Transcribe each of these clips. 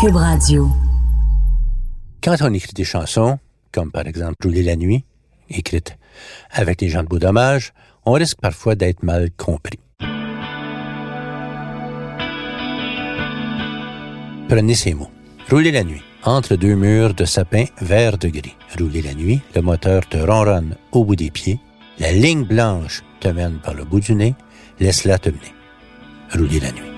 Cube Radio. Quand on écrit des chansons, comme par exemple Rouler la nuit, écrite avec les gens de Beau Dommage, on risque parfois d'être mal compris. Prenez ces mots. Rouler la nuit. Entre deux murs de sapin vert de gris. Rouler la nuit, le moteur te ronronne au bout des pieds. La ligne blanche te mène par le bout du nez. Laisse-la te mener. Rouler la nuit.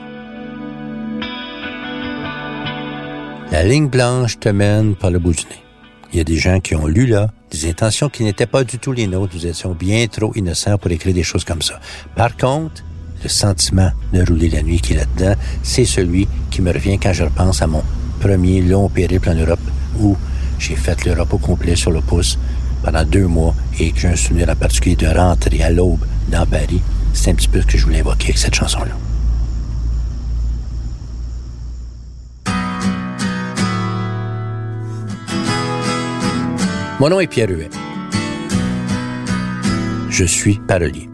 La ligne blanche te mène par le bout du nez. Il y a des gens qui ont lu là des intentions qui n'étaient pas du tout les nôtres. Nous étions bien trop innocents pour écrire des choses comme ça. Par contre, le sentiment de rouler la nuit qui est là-dedans, c'est celui qui me revient quand je repense à mon premier long périple en Europe où j'ai fait l'Europe au complet sur le pouce pendant deux mois et que j'ai un souvenir en particulier de rentrer à l'aube dans Paris. C'est un petit peu ce que je voulais évoquer avec cette chanson-là. Mon nom est Pierre Huet. Je suis parolier.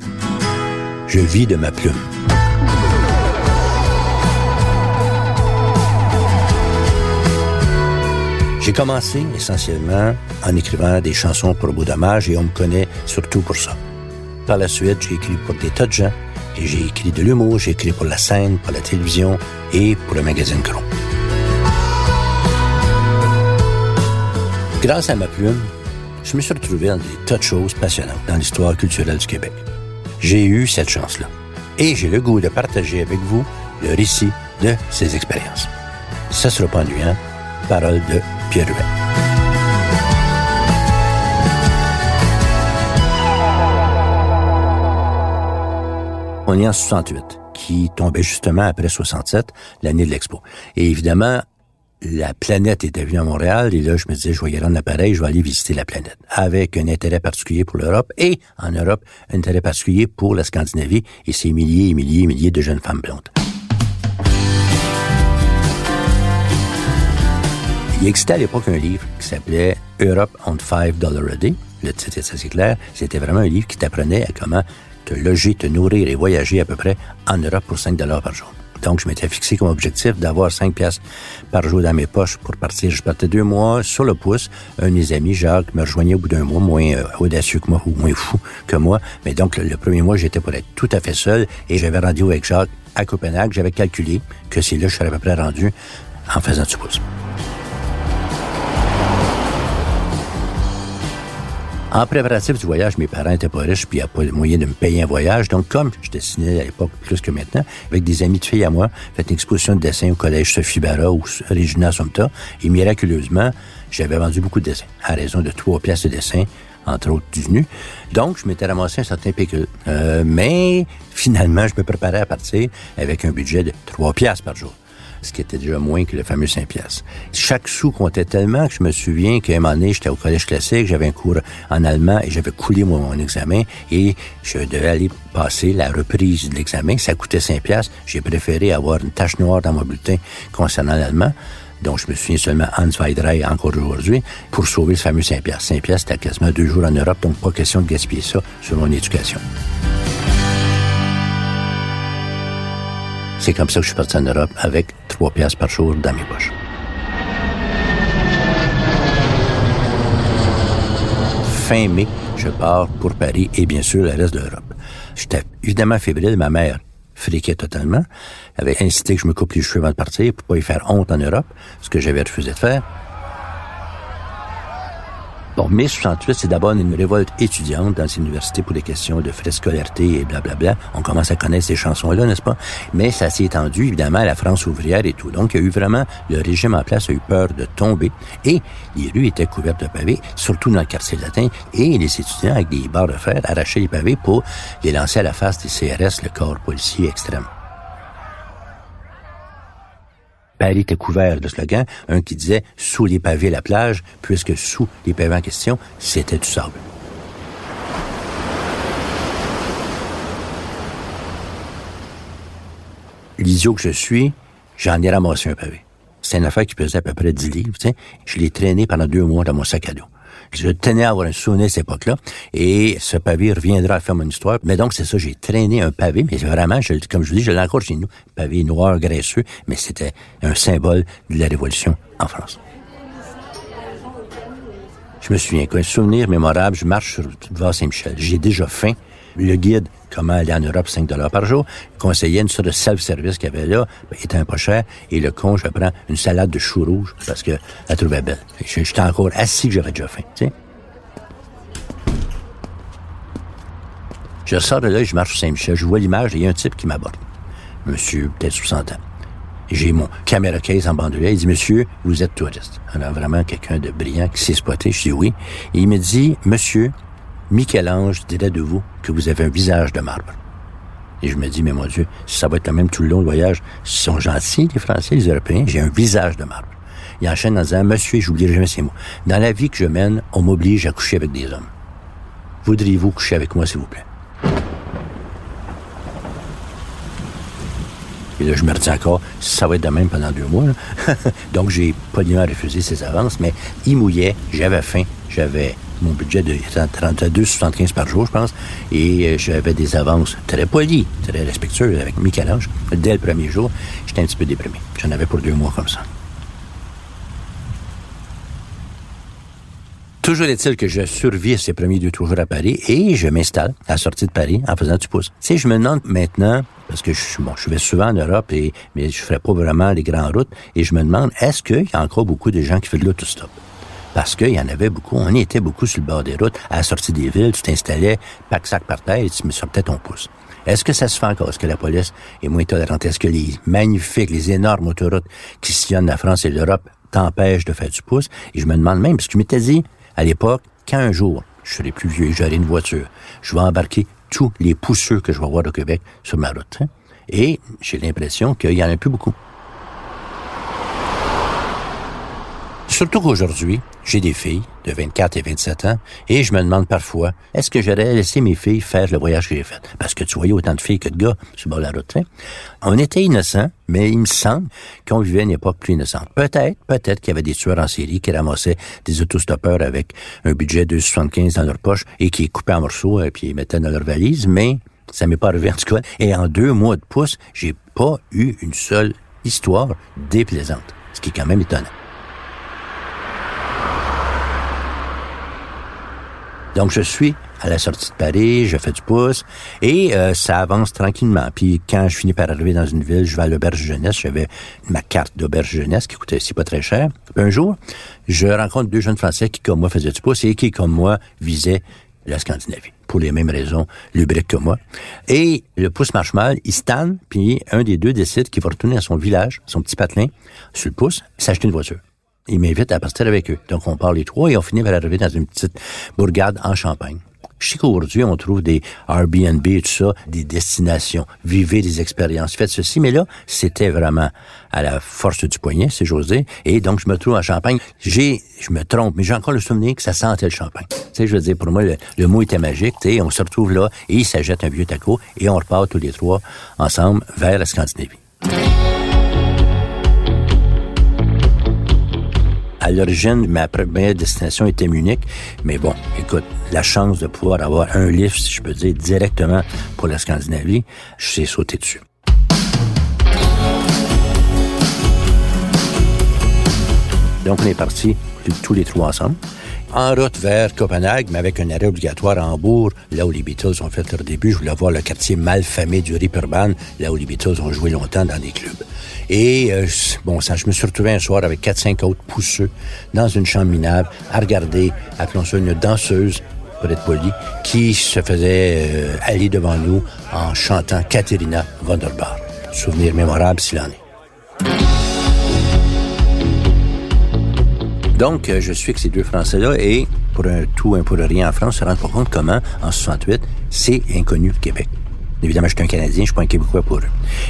Je vis de ma plume. J'ai commencé essentiellement en écrivant des chansons pour Beau et on me connaît surtout pour ça. Par la suite, j'ai écrit pour des tas de gens et j'ai écrit de l'humour, j'ai écrit pour la scène, pour la télévision et pour le magazine Cron. Grâce à ma plume, je me suis retrouvé dans des tas de choses passionnantes dans l'histoire culturelle du Québec. J'ai eu cette chance-là. Et j'ai le goût de partager avec vous le récit de ces expériences. Ça sera pas ennuyant. Parole de Pierre Huet. On est en 68, qui tombait justement après 67, l'année de l'Expo. Et évidemment, la planète était venue à Montréal et là, je me disais, je vais y rendre l'appareil, je vais aller visiter la planète. Avec un intérêt particulier pour l'Europe et, en Europe, un intérêt particulier pour la Scandinavie et ses milliers et milliers et milliers de jeunes femmes blondes. Il existait à l'époque un livre qui s'appelait Europe on 5 dollars a day. Le titre est assez clair. C'était vraiment un livre qui t'apprenait à comment te loger, te nourrir et voyager à peu près en Europe pour 5 dollars par jour. Donc, je m'étais fixé comme objectif d'avoir 5 pièces par jour dans mes poches pour partir. Je partais deux mois sur le pouce. Un de mes amis, Jacques, me rejoignait au bout d'un mois, moins euh, audacieux que moi ou moins fou que moi. Mais donc, le, le premier mois, j'étais pour être tout à fait seul et j'avais rendez-vous avec Jacques à Copenhague. J'avais calculé que c'est là que je serais à peu près rendu en faisant du pouce. En préparatif du voyage, mes parents étaient pas riches, puis il n'y a pas de moyen de me payer un voyage. Donc, comme je dessinais à l'époque plus que maintenant, avec des amis de filles à moi, fait une exposition de dessin au collège Sophie Barra ou Regina Somta, et miraculeusement, j'avais vendu beaucoup de dessins, à raison de trois pièces de dessin, entre autres du nu. Donc, je m'étais ramassé un certain pécule. Euh, mais, finalement, je me préparais à partir avec un budget de trois pièces par jour ce qui était déjà moins que le fameux 5 pièces. Chaque sou comptait tellement que je me souviens qu'à un moment donné, j'étais au collège classique, j'avais un cours en allemand et j'avais coulé mon, examen et je devais aller passer la reprise de l'examen. Ça coûtait 5 pièces. J'ai préféré avoir une tache noire dans mon bulletin concernant l'allemand dont je me souviens seulement Hans Weidrey encore aujourd'hui, pour sauver ce fameux 5 pièces. 5 pièces, c'était quasiment deux jours en Europe, donc pas question de gaspiller ça sur mon éducation. C'est comme ça que je suis parti en Europe avec trois pièces par jour dans mes poches. Fin mai, je pars pour Paris et bien sûr le reste de l'Europe. J'étais évidemment fébrile, ma mère friquait totalement, Elle avait incité que je me coupe les cheveux avant de partir pour pas y faire honte en Europe, ce que j'avais refusé de faire. Bon, mai 68, c'est d'abord une révolte étudiante dans ces universités pour les questions de frais scolarité et blablabla. On commence à connaître ces chansons-là, n'est-ce pas? Mais ça s'est étendu, évidemment, à la France ouvrière et tout. Donc, il y a eu vraiment, le régime en place a eu peur de tomber. Et les rues étaient couvertes de pavés, surtout dans le quartier latin. Et les étudiants, avec des barres de fer, arrachaient les pavés pour les lancer à la face des CRS, le corps policier extrême. Paris était couvert de slogans, un qui disait « sous les pavés la plage », puisque sous les pavés en question, c'était du sable. L'idiot que je suis, j'en ai ramassé un pavé. C'est une affaire qui pesait à peu près 10 livres. sais. Je l'ai traîné pendant deux mois dans mon sac à dos. Je tenais à avoir un souvenir de cette époque-là. Et ce pavé reviendra à faire mon histoire. Mais donc, c'est ça, j'ai traîné un pavé, mais vraiment, comme je vous dis, je l'ai encore chez nous. Pavé noir, graisseux, mais c'était un symbole de la Révolution en France. Je me souviens qu'un souvenir mémorable, je marche sur devant Saint-Michel. J'ai déjà faim. Le guide, comment aller en Europe, 5 dollars par jour, conseillait une sorte de self-service qu'il y avait là, ben, était un peu cher, et le con, je prends une salade de choux rouges parce que la trouvait belle. J'étais encore assis que j'avais déjà faim. Je sors de là je marche sur Saint-Michel. Je vois l'image il y a un type qui m'aborde. Monsieur, peut-être 60 ans. J'ai mon caméra case en bandoulière. Il dit, monsieur, vous êtes touriste. Alors, vraiment, quelqu'un de brillant qui s'est spoté. Je dis oui. Et il me dit, monsieur, Michel-Ange dirait de vous que vous avez un visage de marbre. Et je me dis, mais mon Dieu, si ça va être le même tout le long du voyage, ils sont gentils, les Français, les Européens, j'ai un visage de marbre. Il enchaîne en disant, monsieur, j'oublierai jamais ces mots. Dans la vie que je mène, on m'oblige à coucher avec des hommes. Voudriez-vous coucher avec moi, s'il vous plaît? Et là, je me redis encore, ça va être de même pendant deux mois. Donc, j'ai poliment refusé ses avances, mais il mouillait, j'avais faim, j'avais mon budget de 32,75 par jour, je pense, et euh, j'avais des avances très polies, très respectueuses avec Michel-Ange. Dès le premier jour, j'étais un petit peu déprimé. J'en avais pour deux mois comme ça. Toujours est-il que je survis ces premiers deux jours à Paris et je m'installe à la sortie de Paris en faisant du pouce. Tu sais, je me demande maintenant, parce que je, bon, je vais souvent en Europe, et, mais je ferai pas vraiment les grandes routes, et je me demande, est-ce qu'il y a encore beaucoup de gens qui font de l'autostop? Parce qu'il y en avait beaucoup. On était beaucoup sur le bord des routes, à la sortie des villes, tu t'installais, pack-sac par terre, et tu me sortais ton pouce. Est-ce que ça se fait encore? Est-ce que la police est moins tolérante? Est-ce que les magnifiques, les énormes autoroutes qui sillonnent la France et l'Europe t'empêchent de faire du pouce? Et je me demande même, parce que je m'étais dit, à l'époque, qu'un jour, je serai plus vieux, j'aurai une voiture, je vais embarquer tous les pousseux que je vais voir au Québec sur ma route. Hein. Et j'ai l'impression qu'il y en a plus beaucoup. Surtout qu'aujourd'hui, j'ai des filles de 24 et 27 ans et je me demande parfois, est-ce que j'aurais laissé mes filles faire le voyage que j'ai fait? Parce que tu voyais autant de filles que de gars sur le la route. Hein. On était innocents, mais il me semble qu'on vivait une époque plus innocente. Peut-être, peut-être qu'il y avait des tueurs en série qui ramassaient des autostoppeurs avec un budget de 75 dans leur poche et qui coupaient en morceaux et puis ils mettaient dans leur valise, mais ça m'est pas arrivé en tout cas. Et en deux mois de pouce, j'ai pas eu une seule histoire déplaisante, ce qui est quand même étonnant. Donc, je suis à la sortie de Paris, je fais du pouce et euh, ça avance tranquillement. Puis quand je finis par arriver dans une ville, je vais à l'auberge jeunesse. J'avais ma carte d'auberge jeunesse qui coûtait aussi pas très cher. Un jour, je rencontre deux jeunes Français qui, comme moi, faisaient du pouce et qui, comme moi, visaient la Scandinavie pour les mêmes raisons lubriques que moi. Et le pouce marche mal, il stanne, puis un des deux décide qu'il va retourner à son village, son petit patelin, sur le pouce, s'acheter une voiture il m'invite à partir avec eux. Donc, on parle les trois et on finit par arriver dans une petite bourgade en Champagne. Je sais qu'aujourd'hui, on trouve des Airbnb et tout ça, des destinations, vivez des expériences, faites ceci. Mais là, c'était vraiment à la force du poignet, c'est dire. Et donc, je me trouve en Champagne. J'ai, je me trompe, mais j'ai encore le souvenir que ça sentait le champagne. Tu sais, je veux dire, pour moi, le, mot était magique. Tu sais, on se retrouve là et il s'ajette un vieux taco et on repart tous les trois ensemble vers la Scandinavie. À l'origine, ma première destination était Munich. Mais bon, écoute, la chance de pouvoir avoir un lift, si je peux dire, directement pour la Scandinavie, je sais sauter dessus. Donc, on est partis tous les trois ensemble en route vers Copenhague, mais avec un arrêt obligatoire à Hambourg, là où les Beatles ont fait leur début. Je voulais voir le quartier malfamé du Ripperbahn, là où les Beatles ont joué longtemps dans des clubs. Et euh, bon, ça, je me suis retrouvé un soir avec quatre, cinq autres pousseux dans une chambre minable à regarder, appelons ça une danseuse pour être poli, qui se faisait euh, aller devant nous en chantant Katerina Wunderbar. Souvenir mémorable s'il en est. Donc, euh, je suis avec ces deux Français-là et pour un tout, un pour rien en France, on se rend pas compte comment, en 68, c'est inconnu Québec. Évidemment, je suis un Canadien, je suis pas un Québécois pour eux.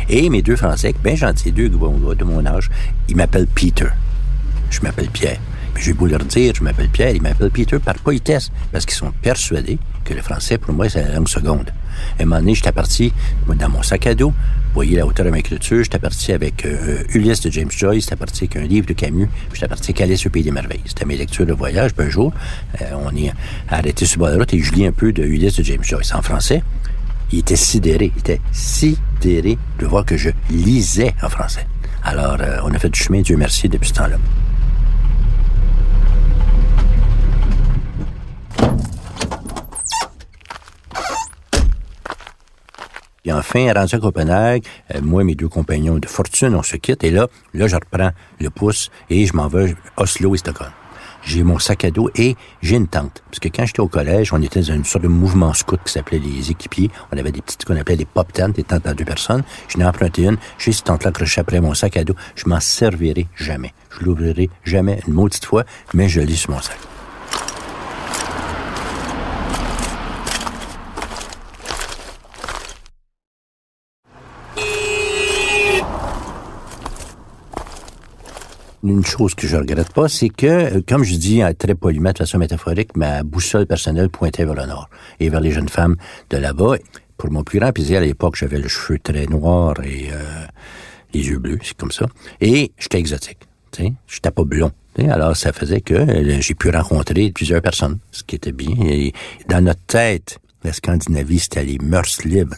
Et mes deux Français, bien gentils, deux de mon âge, ils m'appellent Peter. Je m'appelle Pierre. J'ai beau leur dire, je m'appelle Pierre, ils m'appellent Peter par politesse, parce qu'ils sont persuadés que le français, pour moi, c'est la langue seconde. À un moment donné, j'étais parti dans mon sac à dos. Vous voyez la hauteur de ma écriture. J'étais parti avec euh, Ulysse de James Joyce. J'étais parti avec un livre de Camus. J'étais parti avec Alice au Pays des Merveilles. C'était mes lectures de voyage. Puis un jour, euh, on est arrêté sur de route et je lis un peu de Ulysse de James Joyce en français. Il était sidéré. Il était sidéré de voir que je lisais en français. Alors, euh, on a fait du chemin, Dieu merci, depuis ce temps-là. Et enfin, rendu à Copenhague, euh, moi et mes deux compagnons de fortune, on se quitte. Et là, là, je reprends le pouce et je m'en vais Oslo et Stockholm. J'ai mon sac à dos et j'ai une tente. Parce que quand j'étais au collège, on était dans une sorte de mouvement scout qui s'appelait les équipiers. On avait des petites qu'on appelait des pop tentes, des tentes à deux personnes. Je n'ai emprunté une. J'ai cette tente-là accrochée après mon sac à dos. Je m'en servirai jamais. Je l'ouvrirai jamais une maudite fois, mais je lis sur mon sac. Une chose que je regrette pas, c'est que, euh, comme je dis très poliment, de façon métaphorique, ma boussole personnelle pointait vers le nord et vers les jeunes femmes de là-bas. Pour mon plus grand plaisir, à l'époque, j'avais le cheveu très noir et euh, les yeux bleus, c'est comme ça. Et j'étais exotique. Je n'étais pas blond. Alors, ça faisait que euh, j'ai pu rencontrer plusieurs personnes, ce qui était bien. Et dans notre tête, la Scandinavie, c'était les mœurs libres.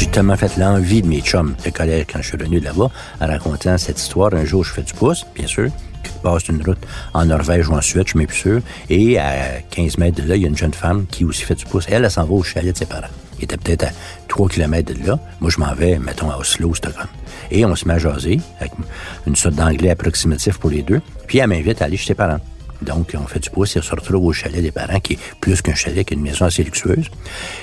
J'ai tellement fait l'envie de mes chums de collège quand je suis revenu de là-bas en racontant cette histoire. Un jour, je fais du pouce, bien sûr, qui passe une route en Norvège ou en Suède, je suis plus sûr. Et à 15 mètres de là, il y a une jeune femme qui aussi fait du pouce. Elle, elle s'en va au chalet de ses parents. Il était peut-être à 3 km de là. Moi, je m'en vais, mettons, à Oslo, Stockholm. Et on se met à jaser avec une sorte d'anglais approximatif pour les deux. Puis elle m'invite à aller chez ses parents. Donc, on fait du pouce et on se retrouve au chalet des parents, qui est plus qu'un chalet, qui est une maison assez luxueuse.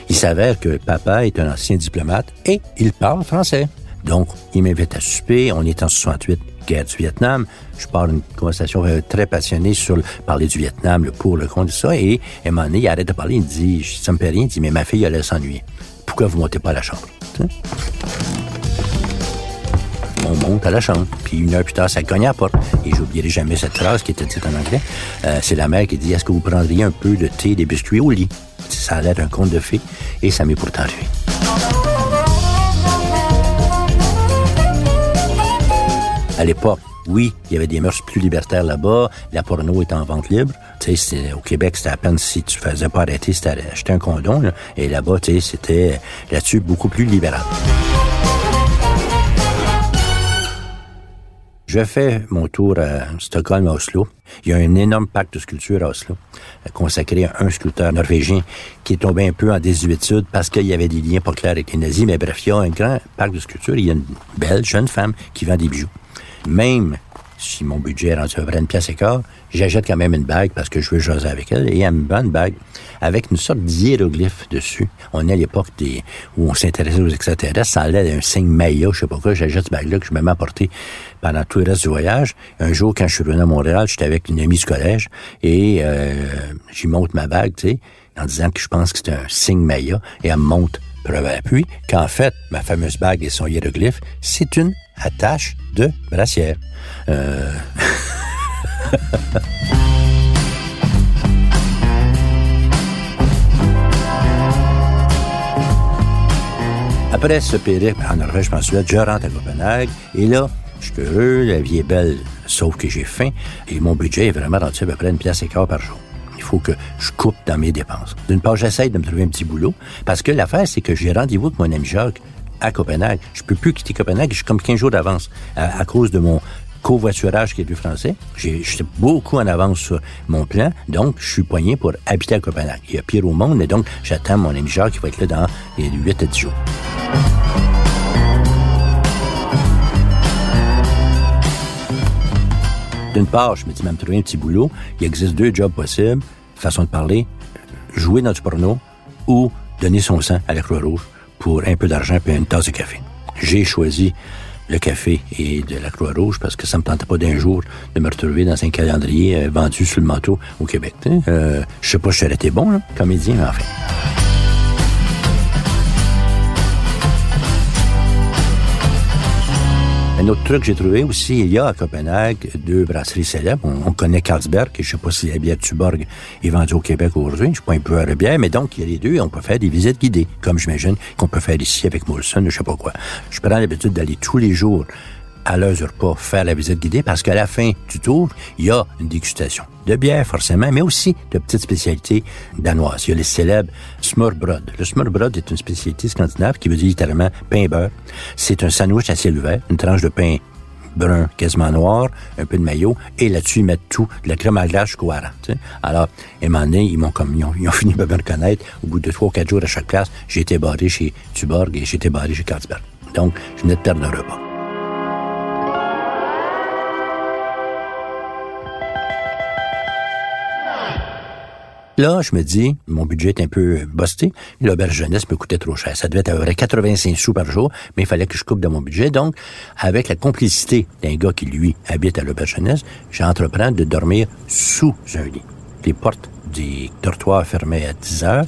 Il s'avère que papa est un ancien diplomate et il parle français. Donc, il m'invite à souper. On est en 68, guerre du Vietnam. Je parle une conversation euh, très passionnée sur parler du Vietnam, le pour, le contre, ça. Et à un moment donné, il arrête de parler. Il me dit, ça me fait rien. Il dit, mais ma fille, elle, elle s'ennuyer. Pourquoi vous montez pas à la chambre? On monte à la chambre. Puis une heure plus tard, ça cogne à la porte. Et j'oublierai jamais cette phrase qui était dite en anglais. Euh, c'est la mère qui dit, est-ce que vous prendriez un peu de thé des biscuits au lit? Ça a l'air un conte de fées et ça m'est pourtant arrivé. À l'époque, oui, il y avait des mœurs plus libertaires là-bas. La porno était en vente libre. Au Québec, c'était à peine si tu faisais pas arrêter, c'était acheter un condom. Et là-bas, c'était là-dessus beaucoup plus libéral. Je fais mon tour à Stockholm, à Oslo. Il y a un énorme parc de sculpture à Oslo, consacré à un sculpteur norvégien qui est tombé un peu en désuétude parce qu'il y avait des liens pas clairs avec les nazis. Mais bref, il y a un grand parc de sculpture. Il y a une belle jeune femme qui vend des bijoux. Même si mon budget est rendu à peu près une pièce et quart, j'achète quand même une bague parce que je veux jaser avec elle. Et elle me vend une bague avec une sorte d'hiéroglyphe dessus. On est à l'époque des, où on s'intéressait aux extraterrestres. Ça allait d'un signe Maya, je sais pas quoi. J'achète cette bague-là que je m'ai apporté pendant tout le reste du voyage. Un jour, quand je suis revenu à Montréal, j'étais avec une amie du collège et euh, j'y monte ma bague, tu sais, en disant que je pense que c'est un signe Maya. Et elle me montre preuve à qu'en fait, ma fameuse bague et son hiéroglyphe, c'est une attache de brassière. Euh... Après ce périple en Norvège, ensuite, je rentre à Copenhague et là, je suis heureux, la vie est belle, sauf que j'ai faim et mon budget est vraiment rendu à peu près une pièce et quart par jour. Faut que je coupe dans mes dépenses. D'une part, j'essaye de me trouver un petit boulot parce que l'affaire, c'est que j'ai rendez-vous avec mon ami Jacques à Copenhague. Je peux plus quitter Copenhague, je suis comme 15 jours d'avance à, cause de mon covoiturage qui est plus français. J'étais beaucoup en avance sur mon plan, donc je suis poigné pour habiter à Copenhague. Il y a pire au monde, et donc j'attends mon ami Jacques qui va être là dans les 8 à 10 jours. D'une part, je me dis, même trouver un petit boulot. Il existe deux jobs possibles, façon de parler, jouer du porno ou donner son sang à la Croix-Rouge pour un peu d'argent et une tasse de café. J'ai choisi le café et de la Croix-Rouge parce que ça me tentait pas d'un jour de me retrouver dans un calendrier euh, vendu sur le manteau au Québec. Euh, je sais pas si j'aurais été bon, comédien, mais enfin. Un autre truc que j'ai trouvé aussi, il y a à Copenhague deux brasseries célèbres. On, connaît Carlsberg, et je sais pas si la bière Tuborg est vendue au Québec aujourd'hui. Je suis pas un peu à bière, mais donc, il y a les deux et on peut faire des visites guidées, comme j'imagine qu'on peut faire ici avec Molson, je sais pas quoi. Je prends l'habitude d'aller tous les jours du repas faire la visite guidée parce qu'à la fin du tour, il y a une dégustation de bière forcément, mais aussi de petites spécialités danoises. Il y a les célèbres smørbrød. Le smørbrød est une spécialité scandinave qui veut dire littéralement pain et beurre. C'est un sandwich à ciel ouvert, une tranche de pain brun, quasiment noir, un peu de maillot, et là-dessus, ils mettent tout, de la crème à glace jusqu'au hareng. Alors, à un moment donné, ils m'ont comme, ils ont, fini de me reconnaître. Au bout de trois ou quatre jours à chaque place, j'ai été barré chez Tuborg et j'ai été barré chez Carlsberg. Donc, je venais de perdre le repas. Là, je me dis, mon budget est un peu busté. L'auberge jeunesse me coûtait trop cher. Ça devait être à peu près 85 sous par jour, mais il fallait que je coupe de mon budget. Donc, avec la complicité d'un gars qui, lui, habite à l'auberge jeunesse, j'entreprends de dormir sous un lit. Les portes du dortoir fermaient à 10 heures.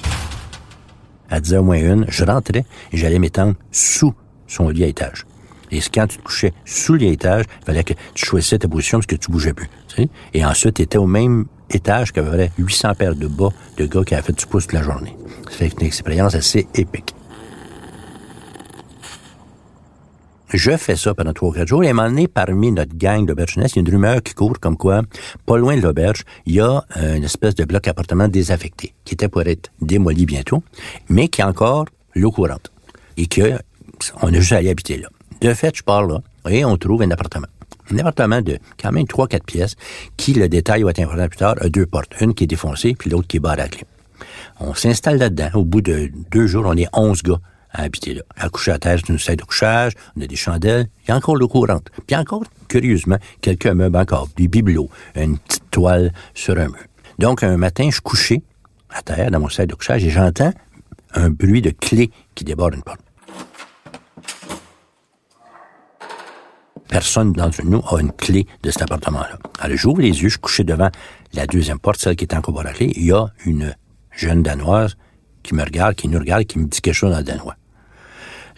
À 10 heures moins une, je rentrais et j'allais m'étendre sous son lit à étage. Et quand tu te couchais sous lit à étage, il fallait que tu choisissais ta position parce que tu bougeais plus. Et ensuite, tu étais au même étage qui avait 800 paires de bas de gars qui avaient fait du pouce toute la journée. Ça fait une expérience assez épique. Je fais ça pendant trois ou quatre jours et à un moment donné, parmi notre gang d'auberge il y a une rumeur qui court comme quoi, pas loin de l'auberge, il y a euh, une espèce de bloc appartement désaffecté qui était pour être démoli bientôt, mais qui a encore l'eau courante et que on a juste à aller habiter là. De fait, je pars là et on trouve un appartement un appartement de quand même trois, quatre pièces, qui, le détail va être important plus tard, a deux portes. Une qui est défoncée, puis l'autre qui est barrée à clé. On s'installe là-dedans. Au bout de deux jours, on est onze gars à habiter là. À coucher à terre, c'est une salle de couchage, on a des chandelles, il y a encore l'eau courante. Puis encore, curieusement, quelqu'un meuble encore, des bibelots, une petite toile sur un mur. Donc, un matin, je suis couché à terre dans mon salle de couchage et j'entends un bruit de clé qui déborde une porte. Personne d'entre nous a une clé de cet appartement-là. Alors, j'ouvre les yeux, je suis devant la deuxième porte, celle qui est encore clé. Il y a une jeune Danoise qui me regarde, qui nous regarde, qui me dit quelque chose en danois.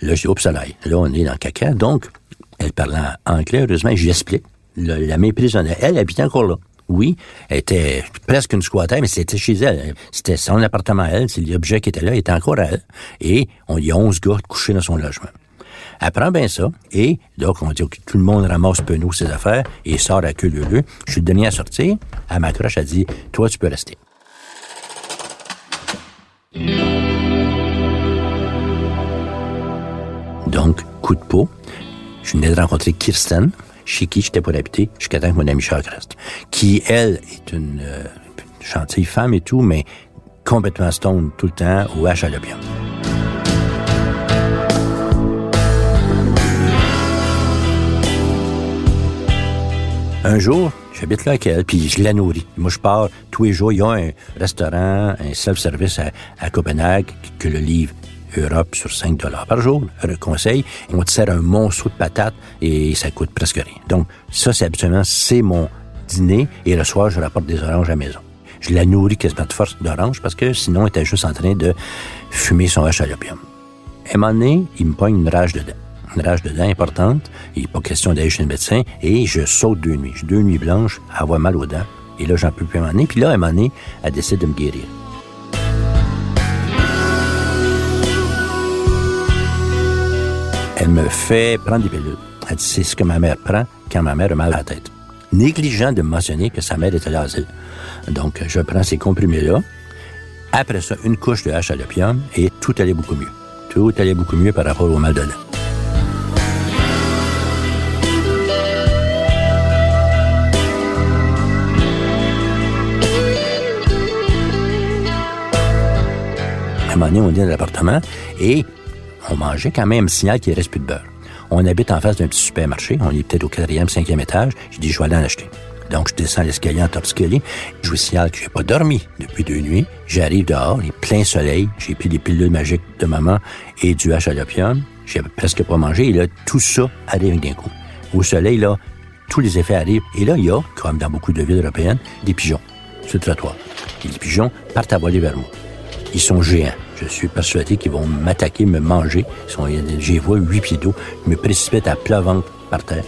Là, je dis, oups, là, là, on est dans le caca. Donc, elle parle en anglais, heureusement, j'explique. La méprise, elle habitait encore là. Oui, elle était presque une squatter, mais c'était chez elle. C'était son appartement à elle, c'est l'objet qui était là, il était encore à elle. Et on y a 11 gars couchés dans son logement. Prend bien ça, et donc on dit que tout le monde ramasse penaud ses affaires et sort à queue leu Je suis le dernier à sortir. Elle m'accroche, elle dit, toi, tu peux rester. Donc, coup de peau. Je venais de rencontrer Kirsten, chez qui j'étais pour habiter, jusqu'à temps que mon ami Charles reste, qui, elle, est une euh, gentille femme et tout, mais complètement stone tout le temps au H à l'opium. Un jour, j'habite là avec puis je la nourris. Moi, je pars tous les jours. Il y a un restaurant, un self-service à, Copenhague que le livre Europe sur 5 dollars par jour, le conseil. On te sert un monceau de patates et ça coûte presque rien. Donc, ça, c'est habituellement, c'est mon dîner et le soir, je rapporte des oranges à la maison. Je la nourris quasiment de force d'orange parce que sinon, elle était juste en train de fumer son hache à l'opium. À un moment donné, il me pogne une rage dedans une rage de dents importante. Il n'est pas question d'aller chez le médecin. Et je saute deux nuits. J'ai deux nuits blanches à avoir mal aux dents. Et là, j'en peux plus à Puis là, à un moment donné, elle décide de me guérir. Elle me fait prendre des pilules. Elle dit, c'est ce que ma mère prend quand ma mère a mal à la tête. Négligent de me mentionner que sa mère était à l'asile. Donc, je prends ces comprimés-là. Après ça, une couche de hache à l'opium et tout allait beaucoup mieux. Tout allait beaucoup mieux par rapport au mal de dents. Moment on est dans l'appartement et on mangeait quand même signal qu'il ne reste plus de beurre. On habite en face d'un petit supermarché. On est peut-être au quatrième, cinquième étage. J'ai dit, je vais aller en acheter. Donc, je descends l'escalier en torse-escalier. Je vous signale que j'ai pas dormi depuis deux nuits. J'arrive dehors, il est plein soleil. J'ai pris des pilules magiques de maman et du H à l'opium. J'ai presque pas mangé. Et là, tout ça arrive d'un coup. Au soleil, là, tous les effets arrivent. Et là, il y a, comme dans beaucoup de villes européennes, des pigeons sur le trottoir. Et les pigeons partent à voler vers moi. Ils sont géants. Je suis persuadé qu'ils vont m'attaquer, me manger. J'y vois huit pieds d'eau. Je me précipite à plat ventre par terre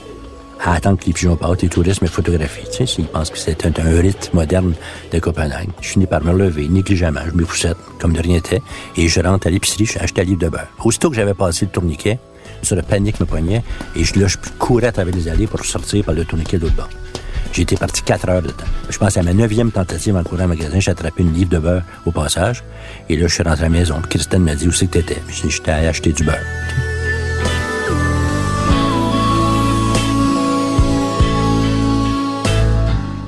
à attendre que les pigeons partent, les touristes me photographient. Tu sais, ils pensent que c'est un, rite moderne de Copenhague. Je finis par me lever négligemment, je me poussette comme de rien n'était, et je rentre à l'épicerie, j'ai acheté un livre de beurre. Aussitôt que j'avais passé le tourniquet, sur le panique me poignait, et je, là, je courais à travers les allées pour sortir par le tourniquet de l'autre bord. J'ai été parti quatre heures de temps. Je pense à ma neuvième tentative en courant au magasin, j'ai attrapé une livre de beurre au passage, et là, je suis rentré à la maison. Christine m'a dit où c'est que t'étais. J'étais allé acheter du beurre.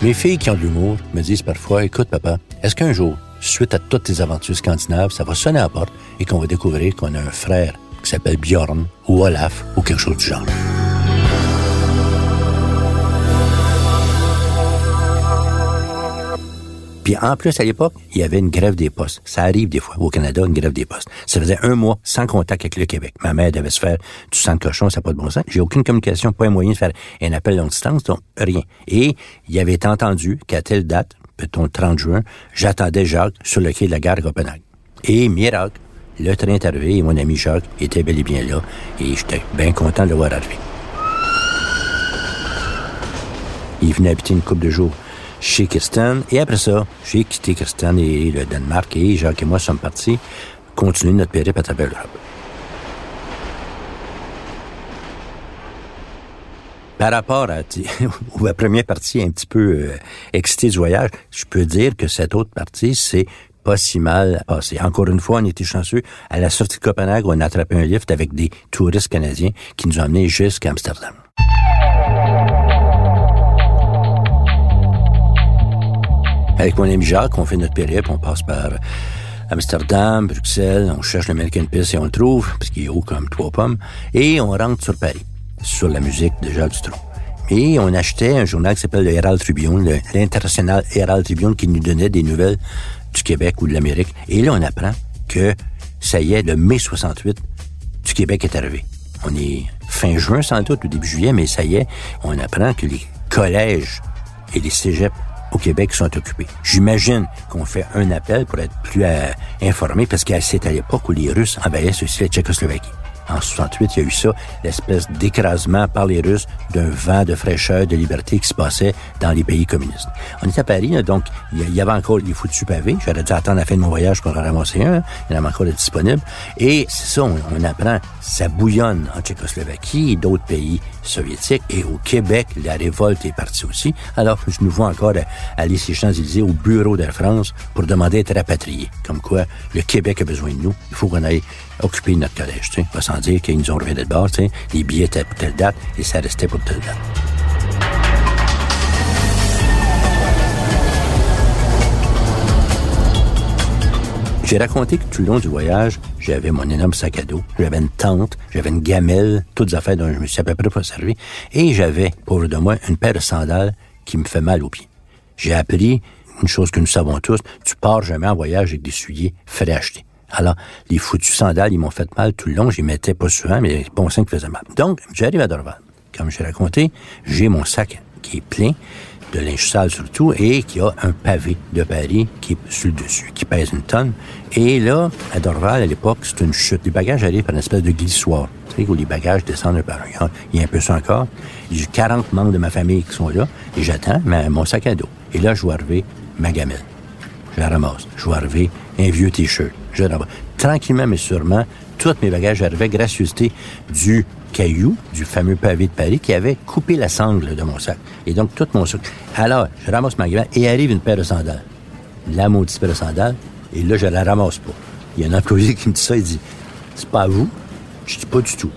Mes filles qui ont de l'humour me disent parfois, écoute papa, est-ce qu'un jour, suite à toutes tes aventures scandinaves, ça va sonner à la porte et qu'on va découvrir qu'on a un frère qui s'appelle Bjorn ou Olaf ou quelque chose du genre? Puis en plus, à l'époque, il y avait une grève des postes. Ça arrive des fois au Canada, une grève des postes. Ça faisait un mois sans contact avec le Québec. Ma mère devait se faire du sang de cochon, ça n'a pas de bon sens. J'ai aucune communication, pas un moyen de faire un appel longue distance, donc rien. Et il avait entendu qu'à telle date, peut-on le 30 juin, j'attendais Jacques sur le quai de la gare de Copenhague. Et miracle, le train est arrivé et mon ami Jacques était bel et bien là. Et j'étais bien content de le voir arriver. Il venait habiter une couple de jours chez Kirsten. Et après ça, j'ai quitté Kirsten et le Danemark et Jacques et moi sommes partis continuer notre périple à travers l'Europe. Par rapport à, la première partie un petit peu euh, excitée du voyage, je peux dire que cette autre partie, c'est pas si mal passé. Encore une fois, on était chanceux. À la sortie de Copenhague, on a attrapé un lift avec des touristes canadiens qui nous ont amenés jusqu'à Amsterdam. Avec mon ami Jacques, on fait notre périple, on passe par Amsterdam, Bruxelles, on cherche le American Piss et on le trouve, parce qu'il est haut comme trois pommes, et on rentre sur Paris, sur la musique de Jacques Dutronc. Et on achetait un journal qui s'appelle le Herald Tribune, l'international Herald Tribune, qui nous donnait des nouvelles du Québec ou de l'Amérique. Et là, on apprend que, ça y est, le mai 68, du Québec est arrivé. On est fin juin, sans doute, ou début juillet, mais ça y est, on apprend que les collèges et les cégeps au Québec sont occupés. J'imagine qu'on fait un appel pour être plus euh, informé parce que c'est à l'époque où les Russes envahissaient aussi la Tchécoslovaquie. En 68, il y a eu ça, l'espèce d'écrasement par les Russes d'un vent de fraîcheur, de liberté qui se passait dans les pays communistes. On est à Paris, donc il y avait encore les foutus pavés. J'aurais dû attendre la fin de mon voyage pour en ramasser un. Il y en avait encore disponible. Et c'est ça, on, apprend, ça bouillonne en Tchécoslovaquie et d'autres pays soviétiques. Et au Québec, la révolte est partie aussi. Alors, je nous vois encore aller ces Champs-Élysées au bureau d'Air France pour demander d'être rapatriés. Comme quoi, le Québec a besoin de nous. Il faut qu'on aille occuper notre collège, tu sais. Sans dire qu'ils nous ont reviré de bord, tu sais. Les billets étaient pour telle date et ça restait pour telle date. J'ai raconté que tout le long du voyage, j'avais mon énorme sac à dos, j'avais une tente, j'avais une gamelle, toutes les affaires dont je me suis à peu près pas servi, et j'avais, pauvre de moi, une paire de sandales qui me fait mal aux pieds. J'ai appris une chose que nous savons tous, tu pars jamais en voyage avec des souliers frais achetés. Alors, les foutus sandales, ils m'ont fait mal tout le long. J'y mettais pas souvent, mais les bons qui faisaient mal. Donc, j'arrive à Dorval. Comme j'ai raconté, j'ai mon sac qui est plein de linge sale surtout, et qui a un pavé de Paris qui est sur le dessus, qui pèse une tonne. Et là, à Dorval, à l'époque, c'est une chute. Les bagages arrivent par une espèce de glissoire. Tu sais, où les bagages descendent par un. Il y a un peu ça encore. J'ai 40 membres de ma famille qui sont là, et j'attends mon sac à dos. Et là, je vois arriver ma gamelle. Je la ramasse. Je vois arriver un vieux T-shirt. Je. Tranquillement, mais sûrement, tous mes bagages arrivaient gracieuseté du caillou, du fameux pavé de Paris, qui avait coupé la sangle de mon sac. Et donc, tout mon sac. Alors, je ramasse ma gamelle et arrive une paire de sandales. La maudite paire de sandales. Et là, je la ramasse pas. Il y a un employé qui me dit ça, il dit, c'est pas à vous? Je dis pas du tout.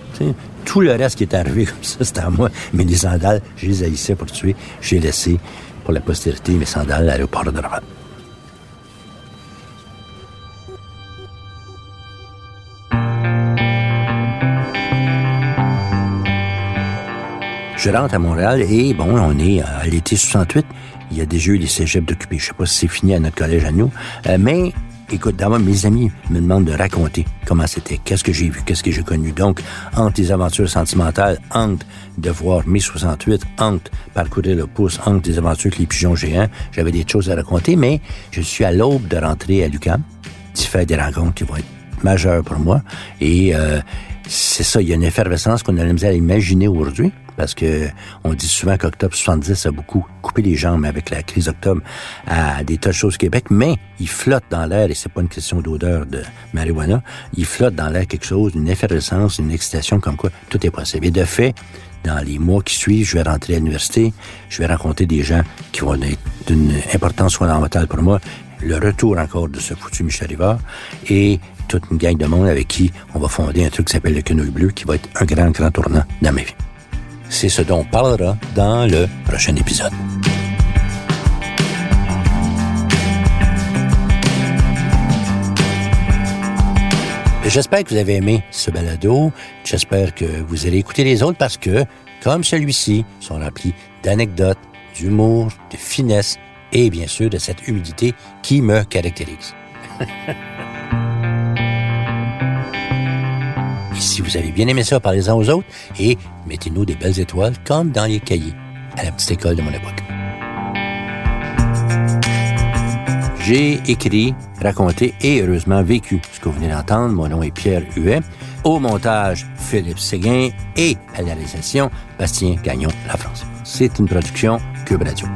tout le reste qui est arrivé comme ça, c'était à moi. Mais les sandales, je les haïssais pour tuer. J'ai laissé pour la postérité mes sandales à l'aéroport de. Je rentre à Montréal et bon, on est à l'été 68. Il y a déjà eu des cégeps d'occupés. Je sais pas si c'est fini à notre collège à nous. Euh, mais, écoute, d'abord, mes amis me demandent de raconter comment c'était, qu'est-ce que j'ai vu, qu'est-ce que j'ai connu? Donc, entre les aventures sentimentales, entre de voir mai 68, entre parcourir le pouce, entre les aventures avec les pigeons géants, j'avais des choses à raconter, mais je suis à l'aube de rentrer à l'UQAM, d'y faire des rencontres qui vont être majeur pour moi. Et euh, c'est ça, il y a une effervescence qu'on a la à imaginer aujourd'hui parce que on dit souvent qu'octobre 70 a beaucoup coupé les jambes avec la crise d'octobre à des tas de choses au Québec, mais il flotte dans l'air, et c'est pas une question d'odeur de marijuana, il flotte dans l'air quelque chose, une effervescence, une excitation comme quoi tout est possible. Et de fait, dans les mois qui suivent, je vais rentrer à l'université, je vais rencontrer des gens qui vont être d'une importance fondamentale pour moi, le retour encore de ce foutu Michel Rivard, et toute une gang de monde avec qui on va fonder un truc qui s'appelle le Quenouille Bleu, qui va être un grand, grand tournant dans ma vie. C'est ce dont on parlera dans le prochain épisode. J'espère que vous avez aimé ce balado. J'espère que vous allez écouter les autres parce que, comme celui-ci, sont remplis d'anecdotes, d'humour, de finesse et bien sûr de cette humidité qui me caractérise. Si vous avez bien aimé ça, parlez-en aux autres et mettez-nous des belles étoiles comme dans les cahiers à la petite école de mon époque. J'ai écrit, raconté et heureusement vécu ce que vous venez d'entendre. Mon nom est Pierre Huet. Au montage, Philippe Séguin et à la réalisation, Bastien Gagnon, La France. C'est une production Cube Radio.